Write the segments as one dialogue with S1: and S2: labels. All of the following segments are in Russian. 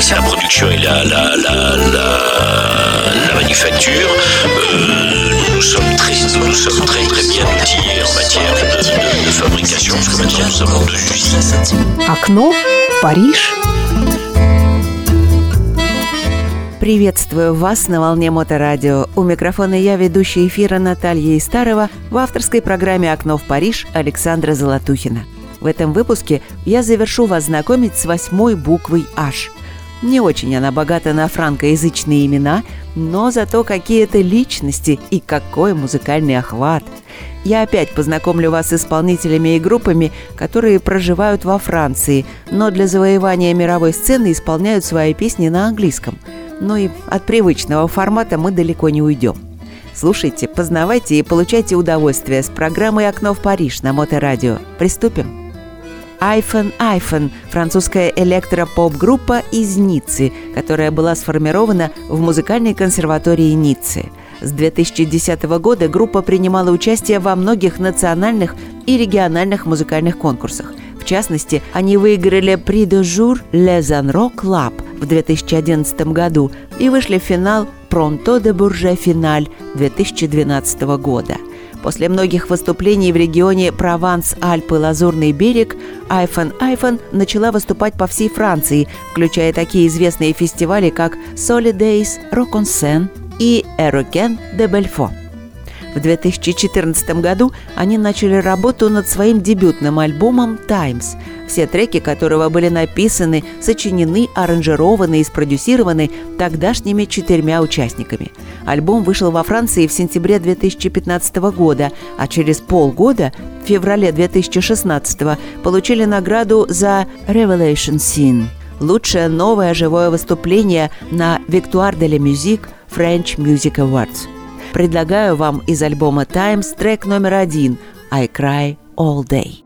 S1: c'est la production et la, la, la, la, manufacture. Euh, nous sommes très, nous sommes très très bien outillés en matière de, de, de fabrication, parce que maintenant nous en deux usines.
S2: Окно Париж. Приветствую вас на волне Моторадио. У микрофона я, ведущая эфира Наталья Истарова в авторской программе «Окно в Париж» Александра Золотухина. В этом выпуске я завершу вас знакомить с восьмой буквой «H». Не очень она богата на франкоязычные имена, но зато какие-то личности и какой музыкальный охват. Я опять познакомлю вас с исполнителями и группами, которые проживают во Франции, но для завоевания мировой сцены исполняют свои песни на английском – но и от привычного формата мы далеко не уйдем. Слушайте, познавайте и получайте удовольствие с программой «Окно в Париж» на Моторадио. Приступим. iPhone iPhone – французская электропоп-группа из Ниццы, которая была сформирована в музыкальной консерватории Ниццы. С 2010 года группа принимала участие во многих национальных и региональных музыкальных конкурсах. В частности, они выиграли «Prix de jour Les Enro Club» в 2011 году и вышли в финал «Пронто де Бурже Финаль» 2012 года. После многих выступлений в регионе Прованс, Альпы, Лазурный берег, Айфон Айфон начала выступать по всей Франции, включая такие известные фестивали, как Solidays, Rock on Seine и Erogen de Belfort. В 2014 году они начали работу над своим дебютным альбомом «Times», все треки которого были написаны, сочинены, аранжированы и спродюсированы тогдашними четырьмя участниками. Альбом вышел во Франции в сентябре 2015 года, а через полгода, в феврале 2016, получили награду за «Revelation Scene» – лучшее новое живое выступление на Victoire de la Musique French Music Awards – Предлагаю вам из альбома Times трек номер один «I Cry All Day».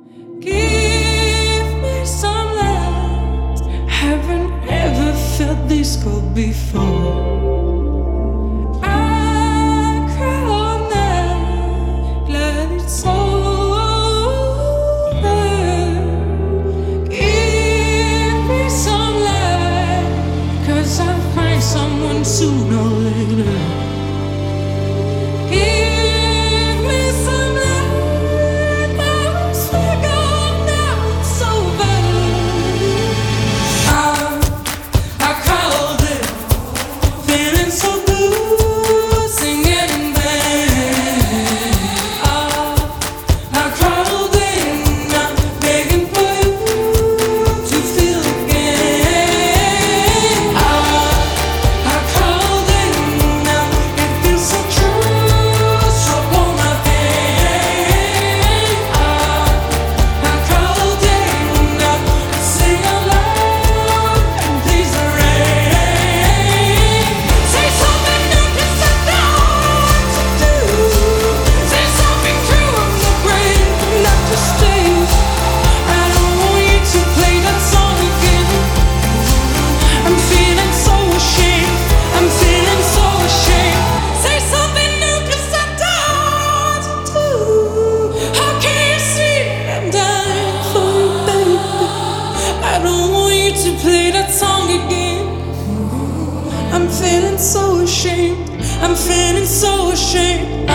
S2: this cold before.
S3: I cry all night, glad it's over. Give me some light, cause I'll find someone sooner. that song again. I'm feeling so ashamed. I'm feeling so ashamed.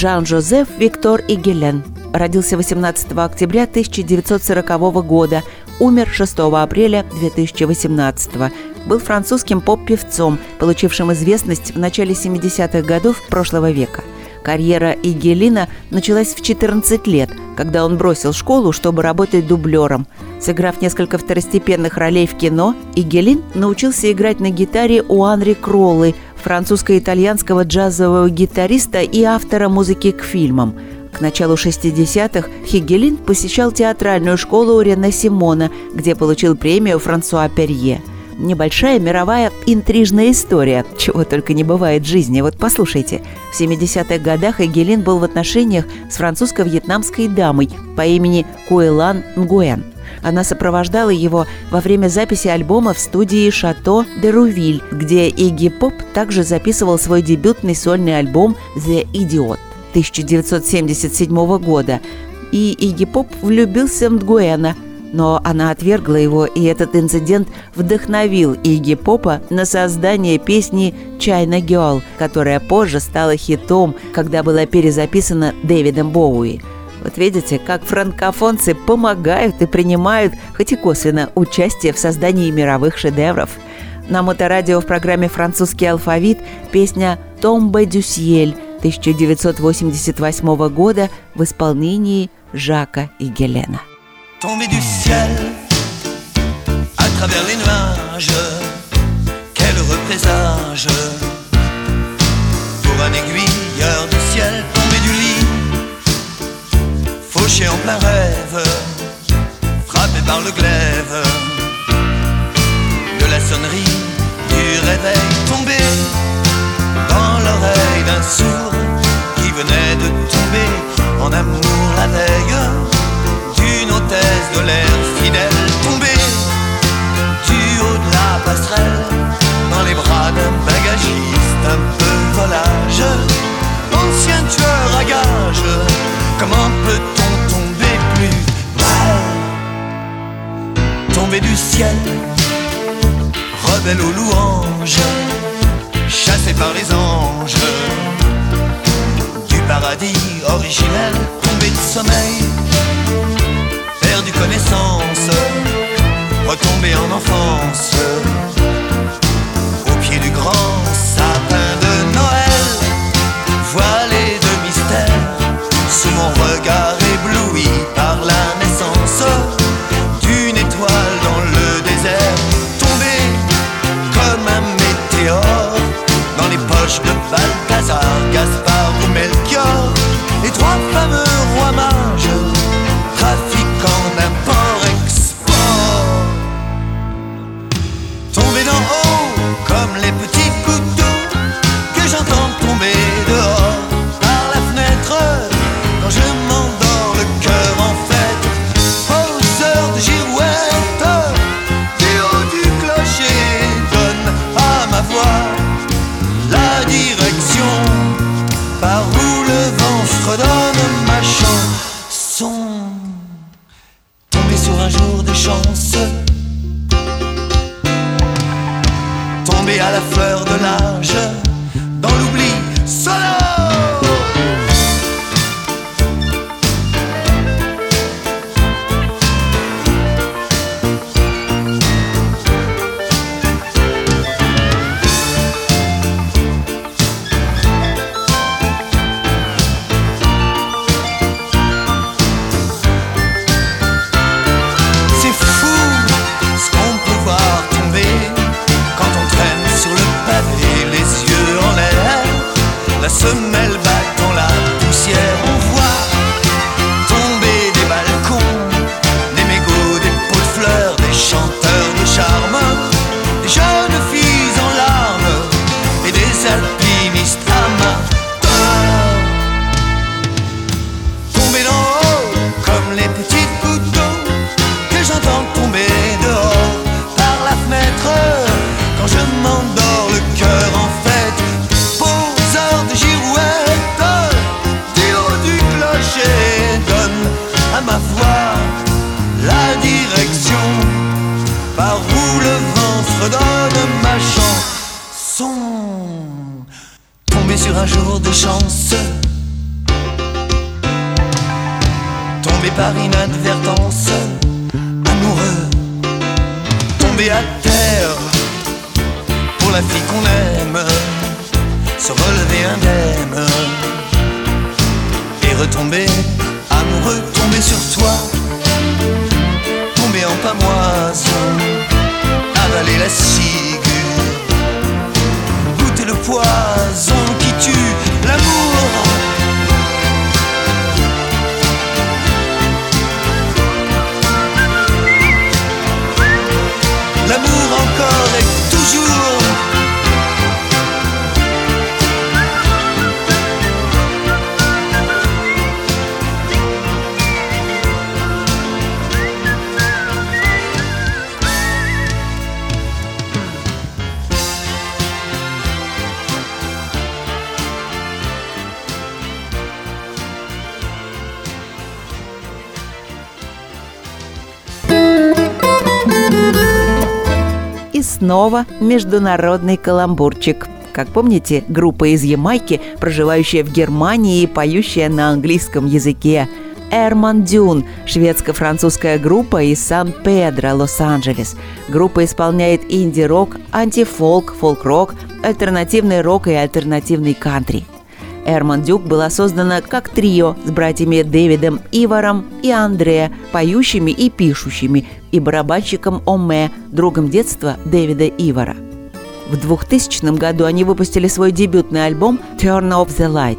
S2: Жан-Жозеф Виктор Игелен. Родился 18 октября 1940 года, умер 6 апреля 2018 был французским поп-певцом, получившим известность в начале 70-х годов прошлого века. Карьера Игелина началась в 14 лет, когда он бросил школу, чтобы работать дублером. Сыграв несколько второстепенных ролей в кино, Игелин научился играть на гитаре у Анри Кроллы, французско-итальянского джазового гитариста и автора музыки к фильмам. К началу 60-х Хигелин посещал театральную школу Рене Симона, где получил премию Франсуа Перье. Небольшая мировая интрижная история, чего только не бывает в жизни. Вот послушайте, в 70-х годах Эгелин был в отношениях с французско-вьетнамской дамой по имени Куэлан Нгуэн – она сопровождала его во время записи альбома в студии «Шато де Рувиль», где Игги Поп также записывал свой дебютный сольный альбом «The Idiot» 1977 года. И Игги Поп влюбился в Мдгуэна, но она отвергла его, и этот инцидент вдохновил Игги Попа на создание песни «China Girl», которая позже стала хитом, когда была перезаписана Дэвидом Боуи – вот видите, как франкофонцы помогают и принимают, хоть и косвенно, участие в создании мировых шедевров. На моторадио в программе «Французский алфавит» песня «Томбе дюсьель» 1988 года в исполнении Жака и Гелена.
S4: Tombé du ciel à travers les nuages, quel heureux présage pour un aiguilleur du ciel en plein rêve, frappé par le glaive
S2: снова международный каламбурчик. Как помните, группа из Ямайки, проживающая в Германии и поющая на английском языке. Эрман Дюн, шведско-французская группа из Сан-Педро, Лос-Анджелес. Группа исполняет инди-рок, антифолк, фолк-рок, альтернативный рок и альтернативный кантри. Эрман Дюк была создана как трио с братьями Дэвидом Иваром и Андре, поющими и пишущими, и барабанщиком Оме, другом детства Дэвида Ивара. В 2000 году они выпустили свой дебютный альбом «Turn Off the Light».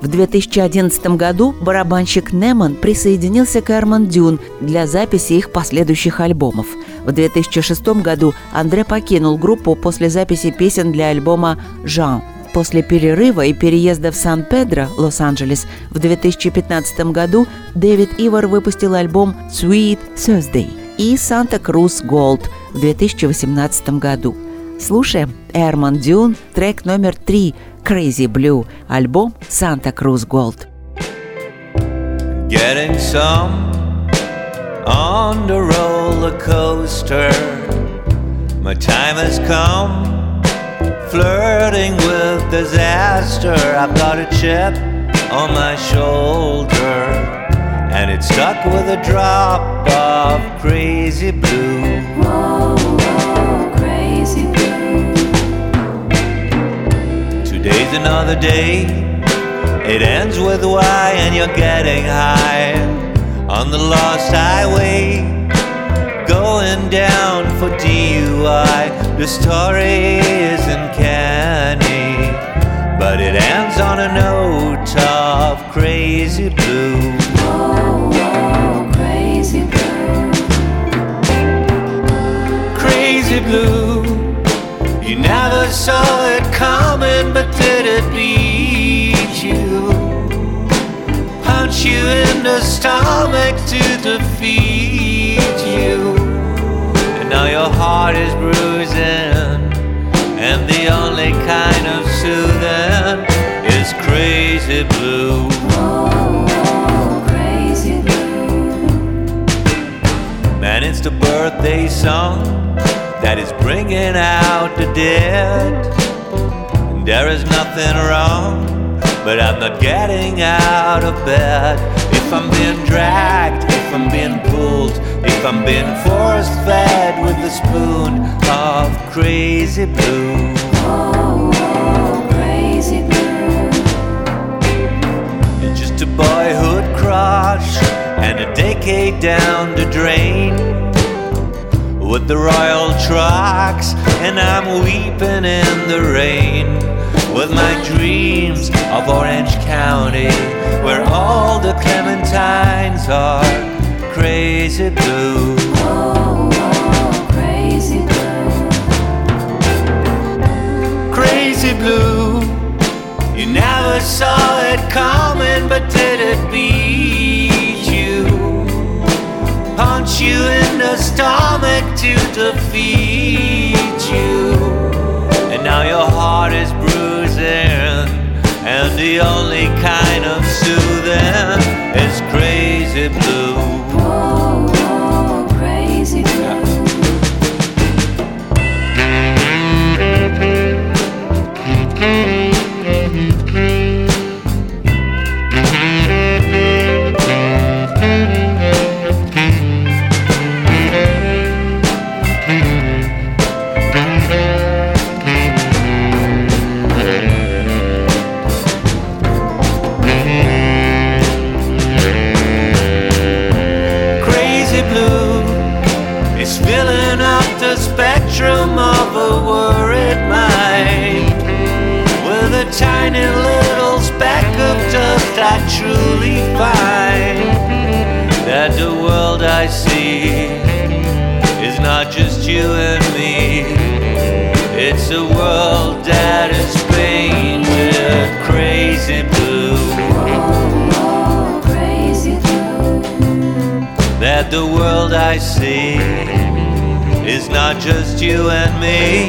S2: В 2011 году барабанщик Неман присоединился к Эрман Дюн для записи их последующих альбомов. В 2006 году Андре покинул группу после записи песен для альбома «Жан», После перерыва и переезда в Сан-Педро, Лос-Анджелес, в 2015 году Дэвид Ивар выпустил альбом «Sweet Thursday» и «Santa Cruz Gold» в 2018 году. Слушаем Эрман Дюн, трек номер три «Crazy Blue», альбом «Santa Cruz Gold».
S5: Getting some on the roller coaster. My time has come. Flirting with disaster. I've got a chip on my shoulder, and it's stuck with a drop of crazy blue.
S6: Whoa, whoa, crazy blue.
S5: Today's another day. It ends with why, and you're getting high on the lost highway going down for DUI. The story isn't canny, but it ends on a note of crazy blue.
S6: Whoa, whoa, crazy blue.
S5: Crazy blue. You never saw it coming, but did it beat you? Punch you in the stomach to defeat bruising, and the only kind of soothing is crazy blue.
S6: Blue.
S5: Man, it's the birthday song that is bringing out the dead. And There is nothing wrong, but I'm not getting out of bed. If I'm being dragged, I'm being pulled, if I'm being force fed with a spoon of crazy blue.
S6: Whoa, crazy blue.
S5: It's just a boyhood crush and a decade down the drain with the royal trucks, and I'm weeping in the rain with my dreams of Orange County, where all the clementines are crazy blue.
S6: Crazy blue.
S5: Crazy blue. You never saw it coming, but did it beat you? Punch you in the stomach to defeat you. And now your heart is bruising, and the only kind not just you and me. It's a world that is painted crazy blue.
S6: Crazy blue.
S5: That the world I see is not just you and me.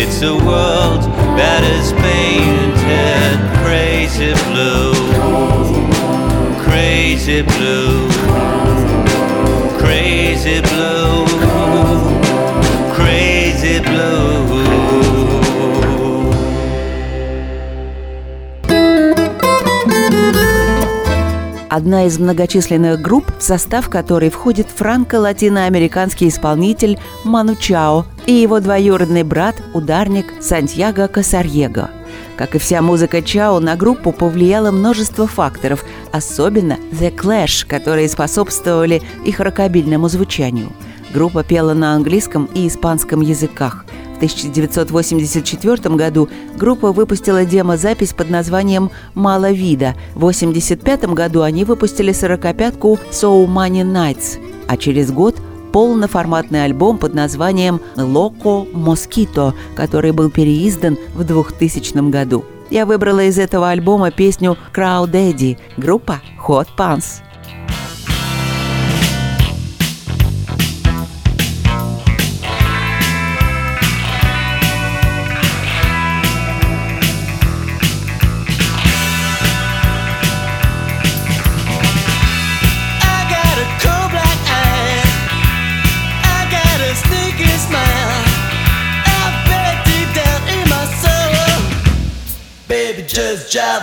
S5: It's a world that is painted crazy blue. Crazy blue. Crazy blue. Crazy blue.
S2: Одна из многочисленных групп, в состав которой входит франко-латиноамериканский исполнитель Ману Чао и его двоюродный брат, ударник Сантьяго Касарьего. Как и вся музыка Чао, на группу повлияло множество факторов, особенно The Clash, которые способствовали их рокобильному звучанию. Группа пела на английском и испанском языках. В 1984 году группа выпустила демозапись под названием «Мало вида». В 1985 году они выпустили сорокопятку «So Many Nights», а через год полноформатный альбом под названием «Loco Mosquito», который был переиздан в 2000 году. Я выбрала из этого альбома песню «Crowd Daddy» группа Hot Pants.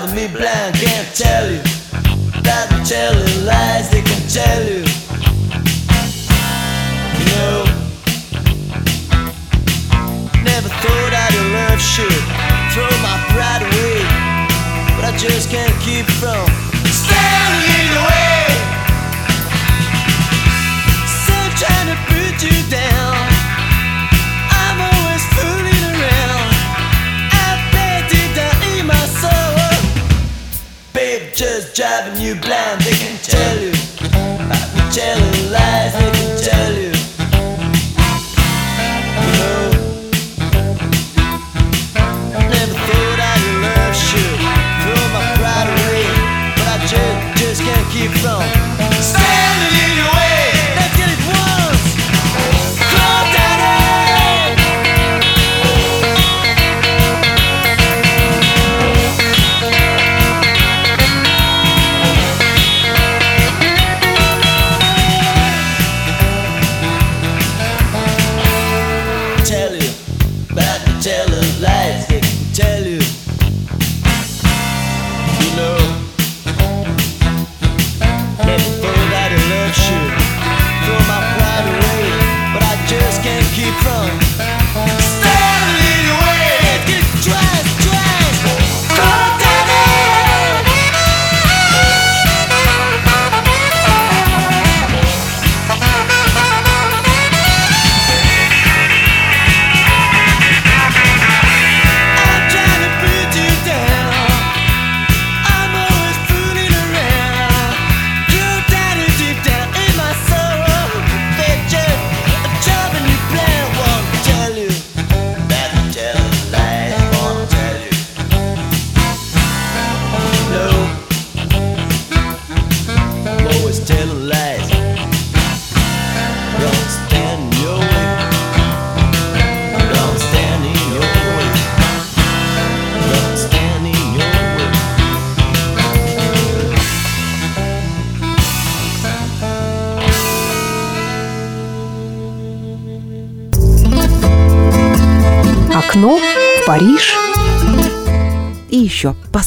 S7: Driving me blind. Can't tell you that they're telling lies. They can tell you. You know, never thought I'd love should throw my pride away, but I just can't keep from driving you blind. They can tell you, I've been telling lies.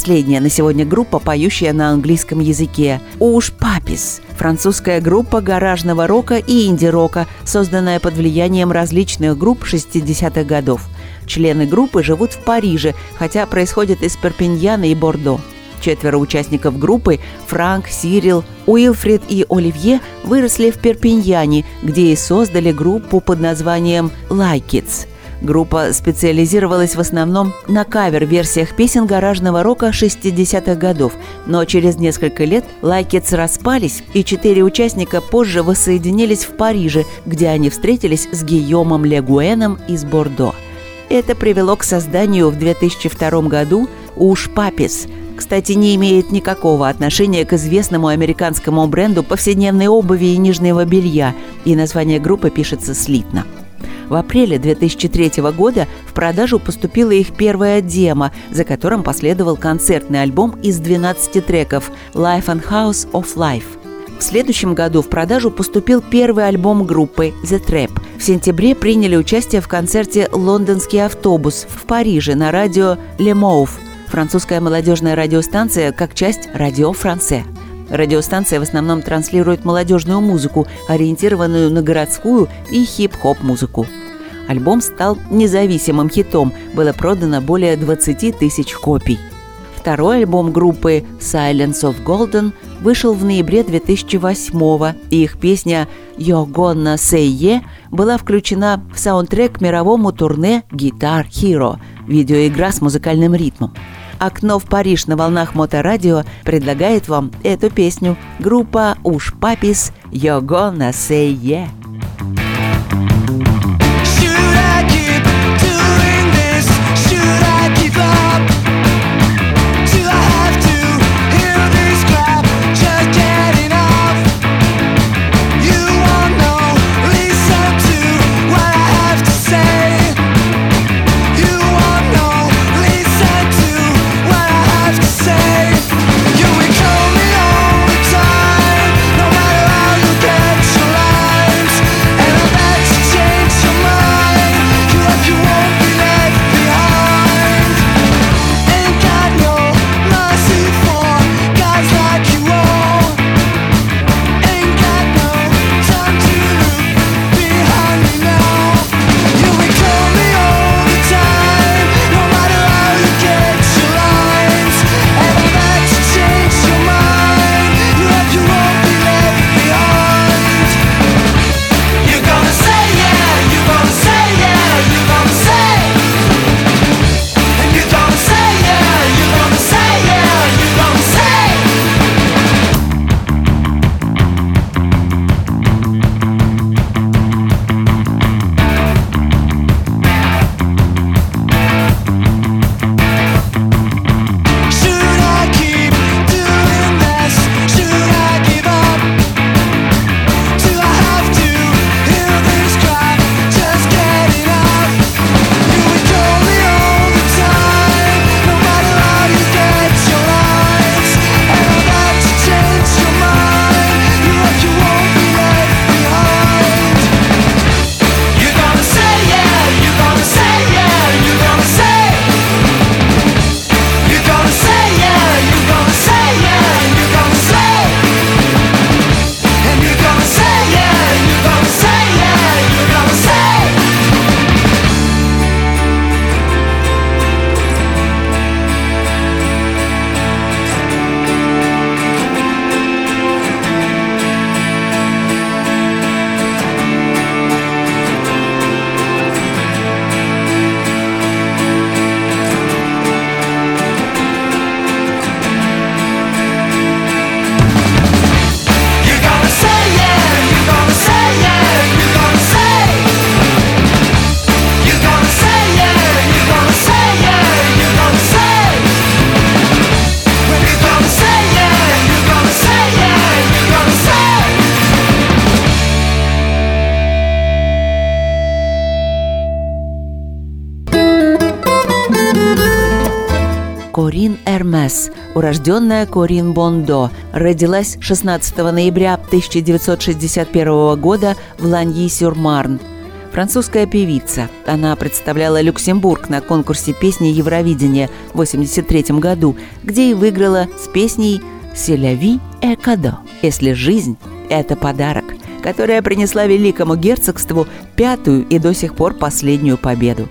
S2: Последняя на сегодня группа, поющая на английском языке. Уж Папис. Французская группа гаражного рока и инди-рока, созданная под влиянием различных групп 60-х годов. Члены группы живут в Париже, хотя происходят из Перпиньяна и Бордо. Четверо участников группы – Франк, Сирил, Уилфред и Оливье – выросли в Перпиньяне, где и создали группу под названием «Like It's». Группа специализировалась в основном на кавер-версиях песен гаражного рока 60-х годов, но через несколько лет Likyds распались, и четыре участника позже воссоединились в Париже, где они встретились с Гийомом Легуэном из Бордо. Это привело к созданию в 2002 году «HushPuppies», кстати, не имеет никакого отношения к известному американскому бренду повседневной обуви и нижнего белья, и название группы пишется слитно. В апреле 2003 года в продажу поступила их первая демо, за которым последовал концертный альбом из 12 треков «Life and House of Life». В следующем году в продажу поступил первый альбом группы «The Trap». В сентябре приняли участие в концерте «Лондонский автобус» в Париже на радио «Le Mauve», французская молодежная радиостанция как часть «Радио Франце». Радиостанция в основном транслирует молодежную музыку, ориентированную на городскую и хип-хоп музыку. Альбом стал независимым хитом, было продано более 20 тысяч копий. Второй альбом группы Silence of Golden вышел в ноябре 2008 и их песня «You're Gonna Say Yeah» была включена в саундтрек мировому турне «Guitar Hero» – видеоигра с музыкальным ритмом. «Окно в Париж» на волнах моторадио предлагает вам эту песню. Группа «Уж Папис» «You're Gonna Say Yeah». Урожденная Корин Бондо, родилась 16 ноября 1961 года в Ланьи-сюр-Марн. Французская певица. Она представляла Люксембург на конкурсе песни Евровидения в 1983 году, где и выиграла с песней «Селяви э кадо» «Если жизнь – это подарок», которая принесла великому герцогству пятую и до сих пор последнюю победу.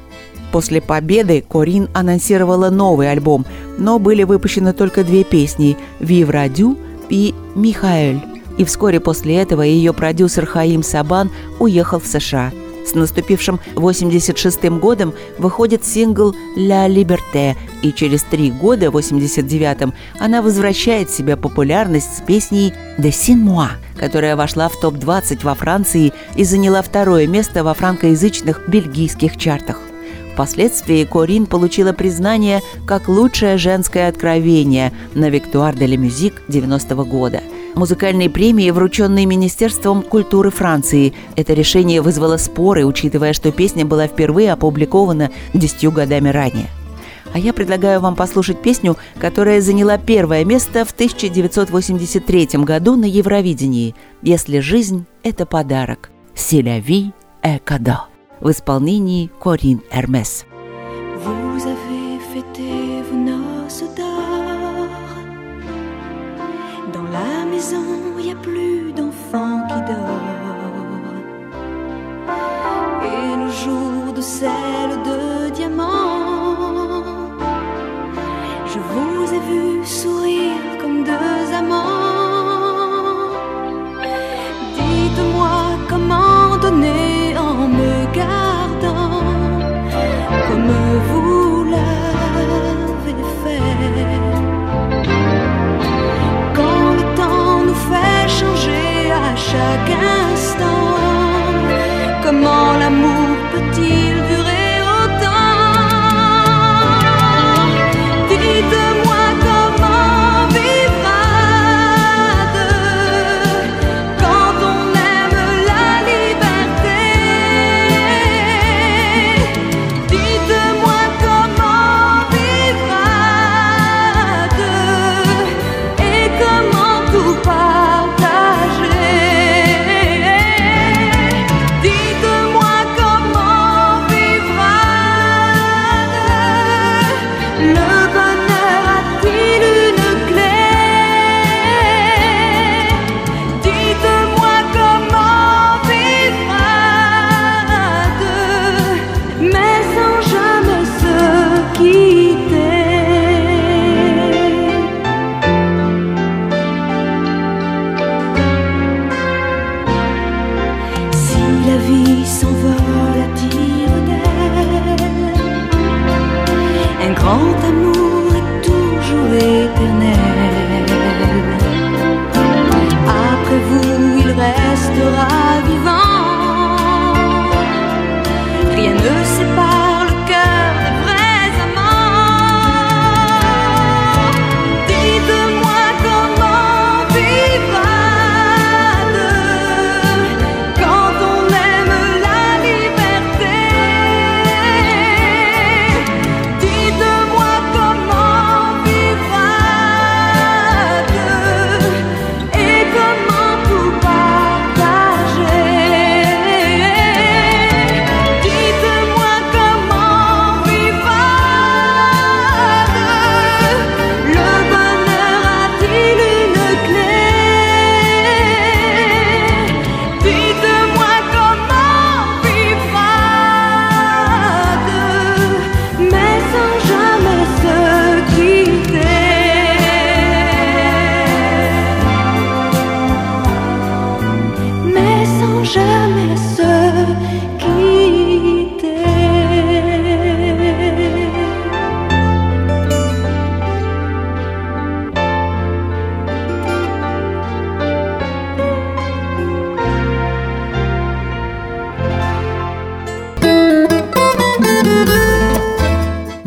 S2: После победы Корин анонсировала новый альбом, но были выпущены только две песни «Вивра Дю» и «Михаэль». И вскоре после этого ее продюсер Хаим Сабан уехал в США. С наступившим 86-м годом выходит сингл «La Liberté», и через три года, в 89-м, она возвращает себе популярность с песней «De Sin Moi», которая вошла в топ-20 во Франции и заняла второе место во франкоязычных бельгийских чартах. Впоследствии Корин получила признание как лучшее женское откровение на Виктуар де ла Мюзик 90 года – музыкальной премии, врученной Министерством культуры Франции. Это решение вызвало споры, учитывая, что песня была впервые опубликована десятью годами ранее. А я предлагаю вам послушать песню, которая заняла первое место в 1983 году на Евровидении «Если жизнь – это подарок» «Селяви э кадо» в исполнении Корин Эрмес.
S6: Vous shotgun.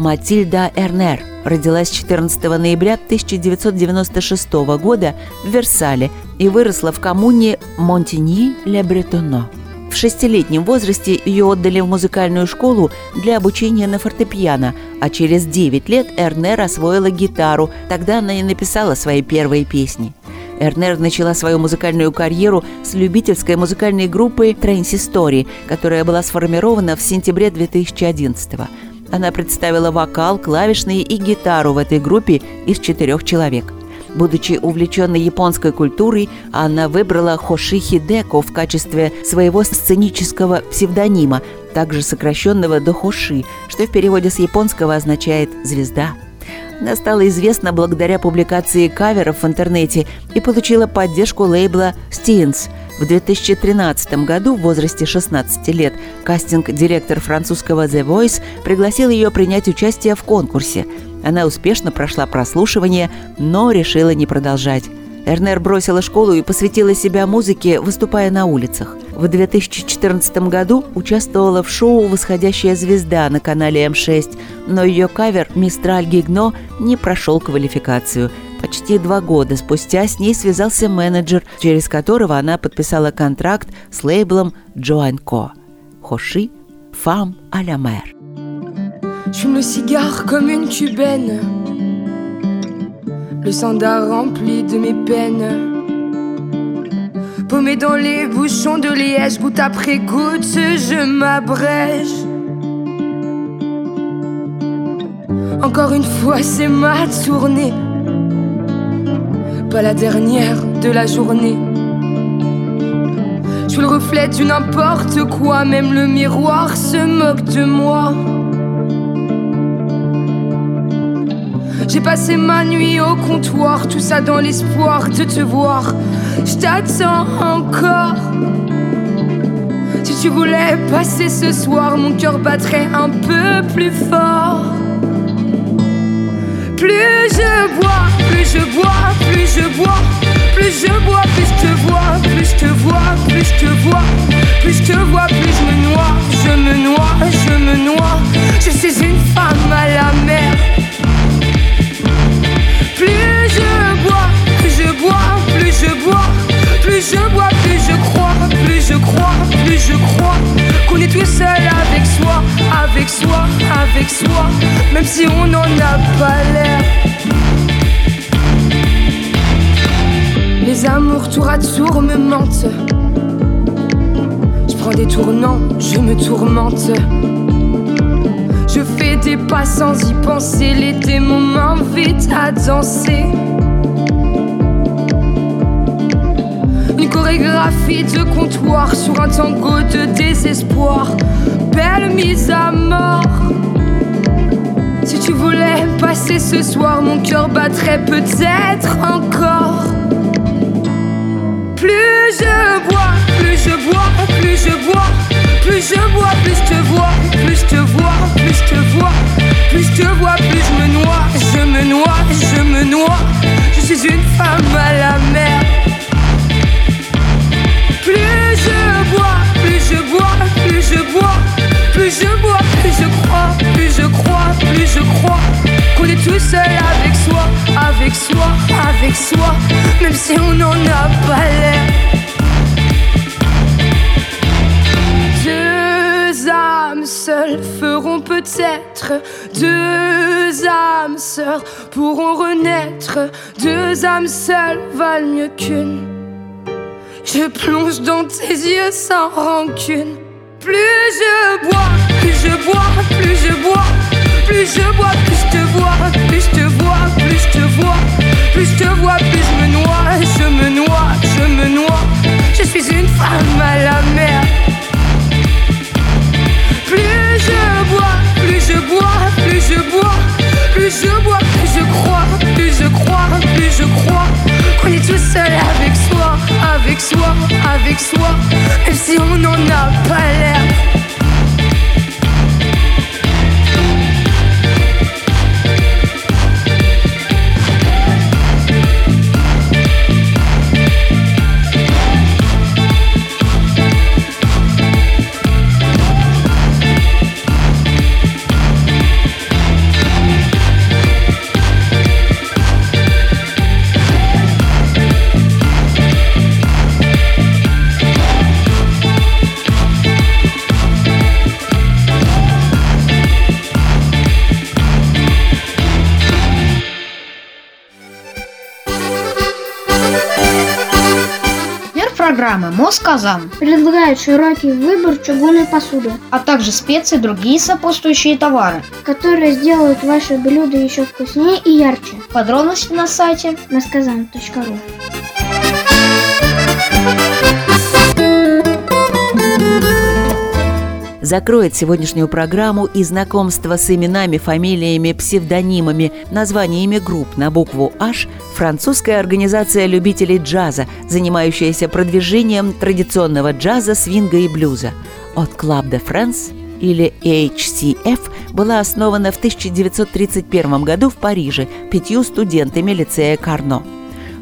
S2: Матильда Эрнер родилась 14 ноября 1996 года в Версале и выросла в коммуне Монтиньи-ле-Бретоно. В шестилетнем возрасте ее отдали в музыкальную школу для обучения на фортепиано, а через 9 лет Эрнер освоила гитару, тогда она и написала свои первые песни. Эрнер начала свою музыкальную карьеру с любительской музыкальной группы Трейнсистори, которая была сформирована в сентябре 2011 года. Она представила вокал, клавишные и гитару в этой группе из четырех человек. Будучи увлеченной японской культурой, она выбрала Хоши Хидеко в качестве своего сценического псевдонима, также сокращенного до Хоши, что в переводе с японского означает «звезда». Она стала известна благодаря публикации каверов в интернете и получила поддержку лейбла Steens. В 2013 году, в возрасте 16 лет, кастинг-директор французского The Voice пригласил ее принять участие в конкурсе. Она успешно прошла прослушивание, но решила не продолжать. Эрнер бросила школу и посвятила себя музыке, выступая на улицах. В 2014 году участвовала в шоу «Восходящая звезда» на канале М6, но ее кавер «Мистраль Гигно» не прошел квалификацию. Почти два года спустя с ней связался менеджер, через которого она подписала контракт с лейблом Joan Co. Хоши «Femme à la mer».
S8: J'fume le cigare comme une cubaine. Le sandar rempli de mes peines. Paumé dans les bouchons de liège, goutte après goutte, je m'abrège. Encore une fois, c'est ma tournée. Pas la dernière de la journée. Je suis le reflet du n'importe quoi, même le miroir se moque de moi. J'ai passé ma nuit au comptoir, tout ça dans l'espoir de te voir. Je t'attends encore. Si tu voulais passer ce soir, mon cœur battrait un peu plus fort. Plus je bois, plus je bois, plus je bois, plus je bois, plus je te vois, plus je te vois, plus je te vois, plus je te vois, plus je me noie, je me noie, même si on n'en a pas l'air. Les amours tour à tour me mentent. Je prends des tournants, je me tourmente. Je fais des pas sans y penser, les démons m'invitent à danser. Une chorégraphie de comptoir sur un tango de désespoir. Belle mise à mort. Tu voulais passer ce soir, mon cœur battrait peut-être encore. Plus je bois, plus je bois, plus je bois, plus je bois, plus je te vois, plus je te vois, plus je te vois, plus je te vois, plus je me noie, je me noie, je me noie. Je suis une femme à la mer. Plus je tout seul avec soi, avec soi, avec soi, même si on n'en a pas l'air. Deux âmes seules feront peut-être deux âmes sœurs pourront renaître. Deux âmes seules valent mieux qu'une. Je plonge dans tes yeux sans rancune. Plus je bois, plus je bois, plus je bois, plus je bois, plus je te vois, plus je te vois, plus je te vois, plus je te vois, plus je me noie, je me noie, je me noie. Je suis une femme à la mer. Plus je bois, plus je bois, plus je bois, plus je bois, plus je crois, plus je crois, plus je crois qu'on est tout seul avec soi, avec soi, avec soi, même si on n'en a pas l'air.
S9: Москазан,
S10: Предлагает широкий выбор чугунной посуды,
S9: а также специи и другие сопутствующие товары.
S10: которые сделают ваше блюдо еще вкуснее и ярче.
S9: Подробности на сайте
S10: Насказан.ру
S2: Закроет сегодняшнюю программу и знакомство с именами, фамилиями, псевдонимами, названиями групп на букву «H» французская организация любителей джаза, занимающаяся продвижением традиционного джаза, свинга и блюза. От Club de France или HCF была основана в 1931 году в Париже пятью студентами лицея Карно.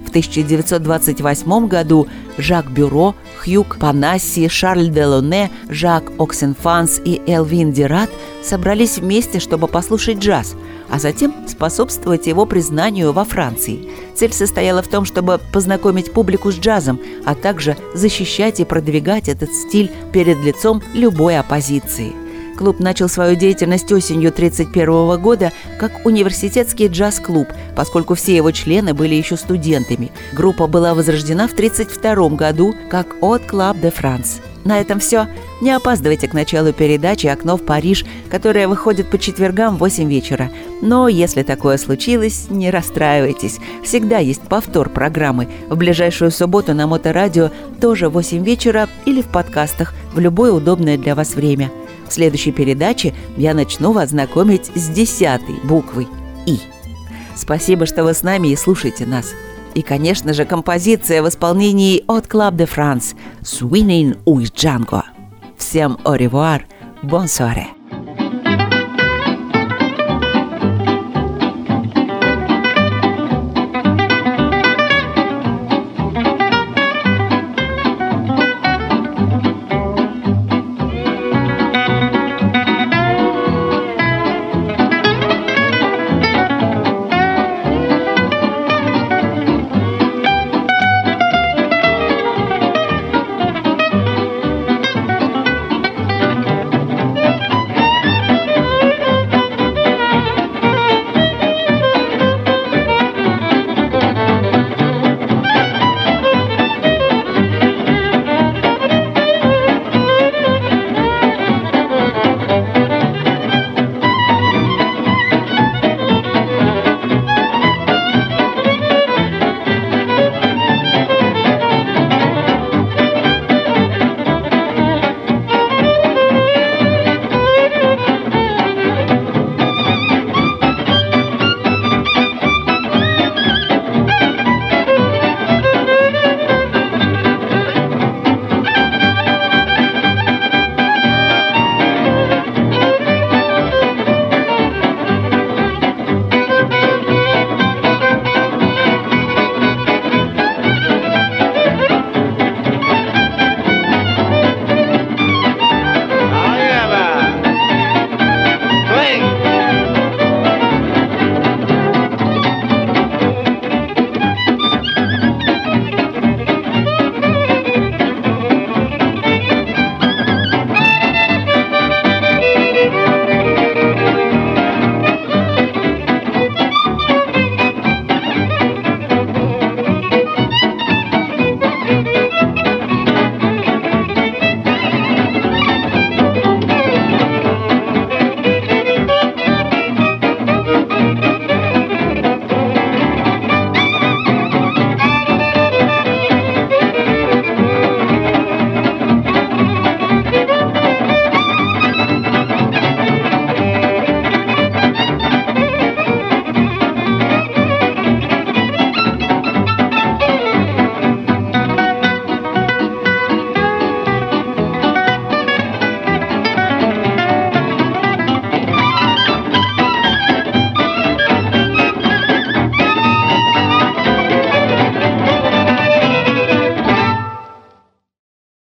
S2: В 1928 году Жак Бюро, Хьюг Панасси, Шарль Делоне, Жак Оксенфанс и Элвин Дират собрались вместе, чтобы послушать джаз, а затем способствовать его признанию во Франции. Цель состояла в том, чтобы познакомить публику с джазом, а также защищать и продвигать этот стиль перед лицом любой оппозиции – Клуб начал свою деятельность осенью 1931 года как университетский джаз-клуб, поскольку все его члены были еще студентами. Группа была возрождена в 1932 году как «От Club de France». На этом все. Не опаздывайте к началу передачи «Окно в Париж», которая выходит по четвергам в 8 вечера. Но если такое случилось, не расстраивайтесь. Всегда есть повтор программы. В ближайшую субботу на Моторадио тоже в 8 вечера или в подкастах в любое удобное для вас время – в следующей передаче я начну вас знакомить с десятой буквой «И». Спасибо, что вы с нами и слушаете нас. И, конечно же, композиция в исполнении от Club de France «Swinging with Django». Всем au revoir, bonsoir.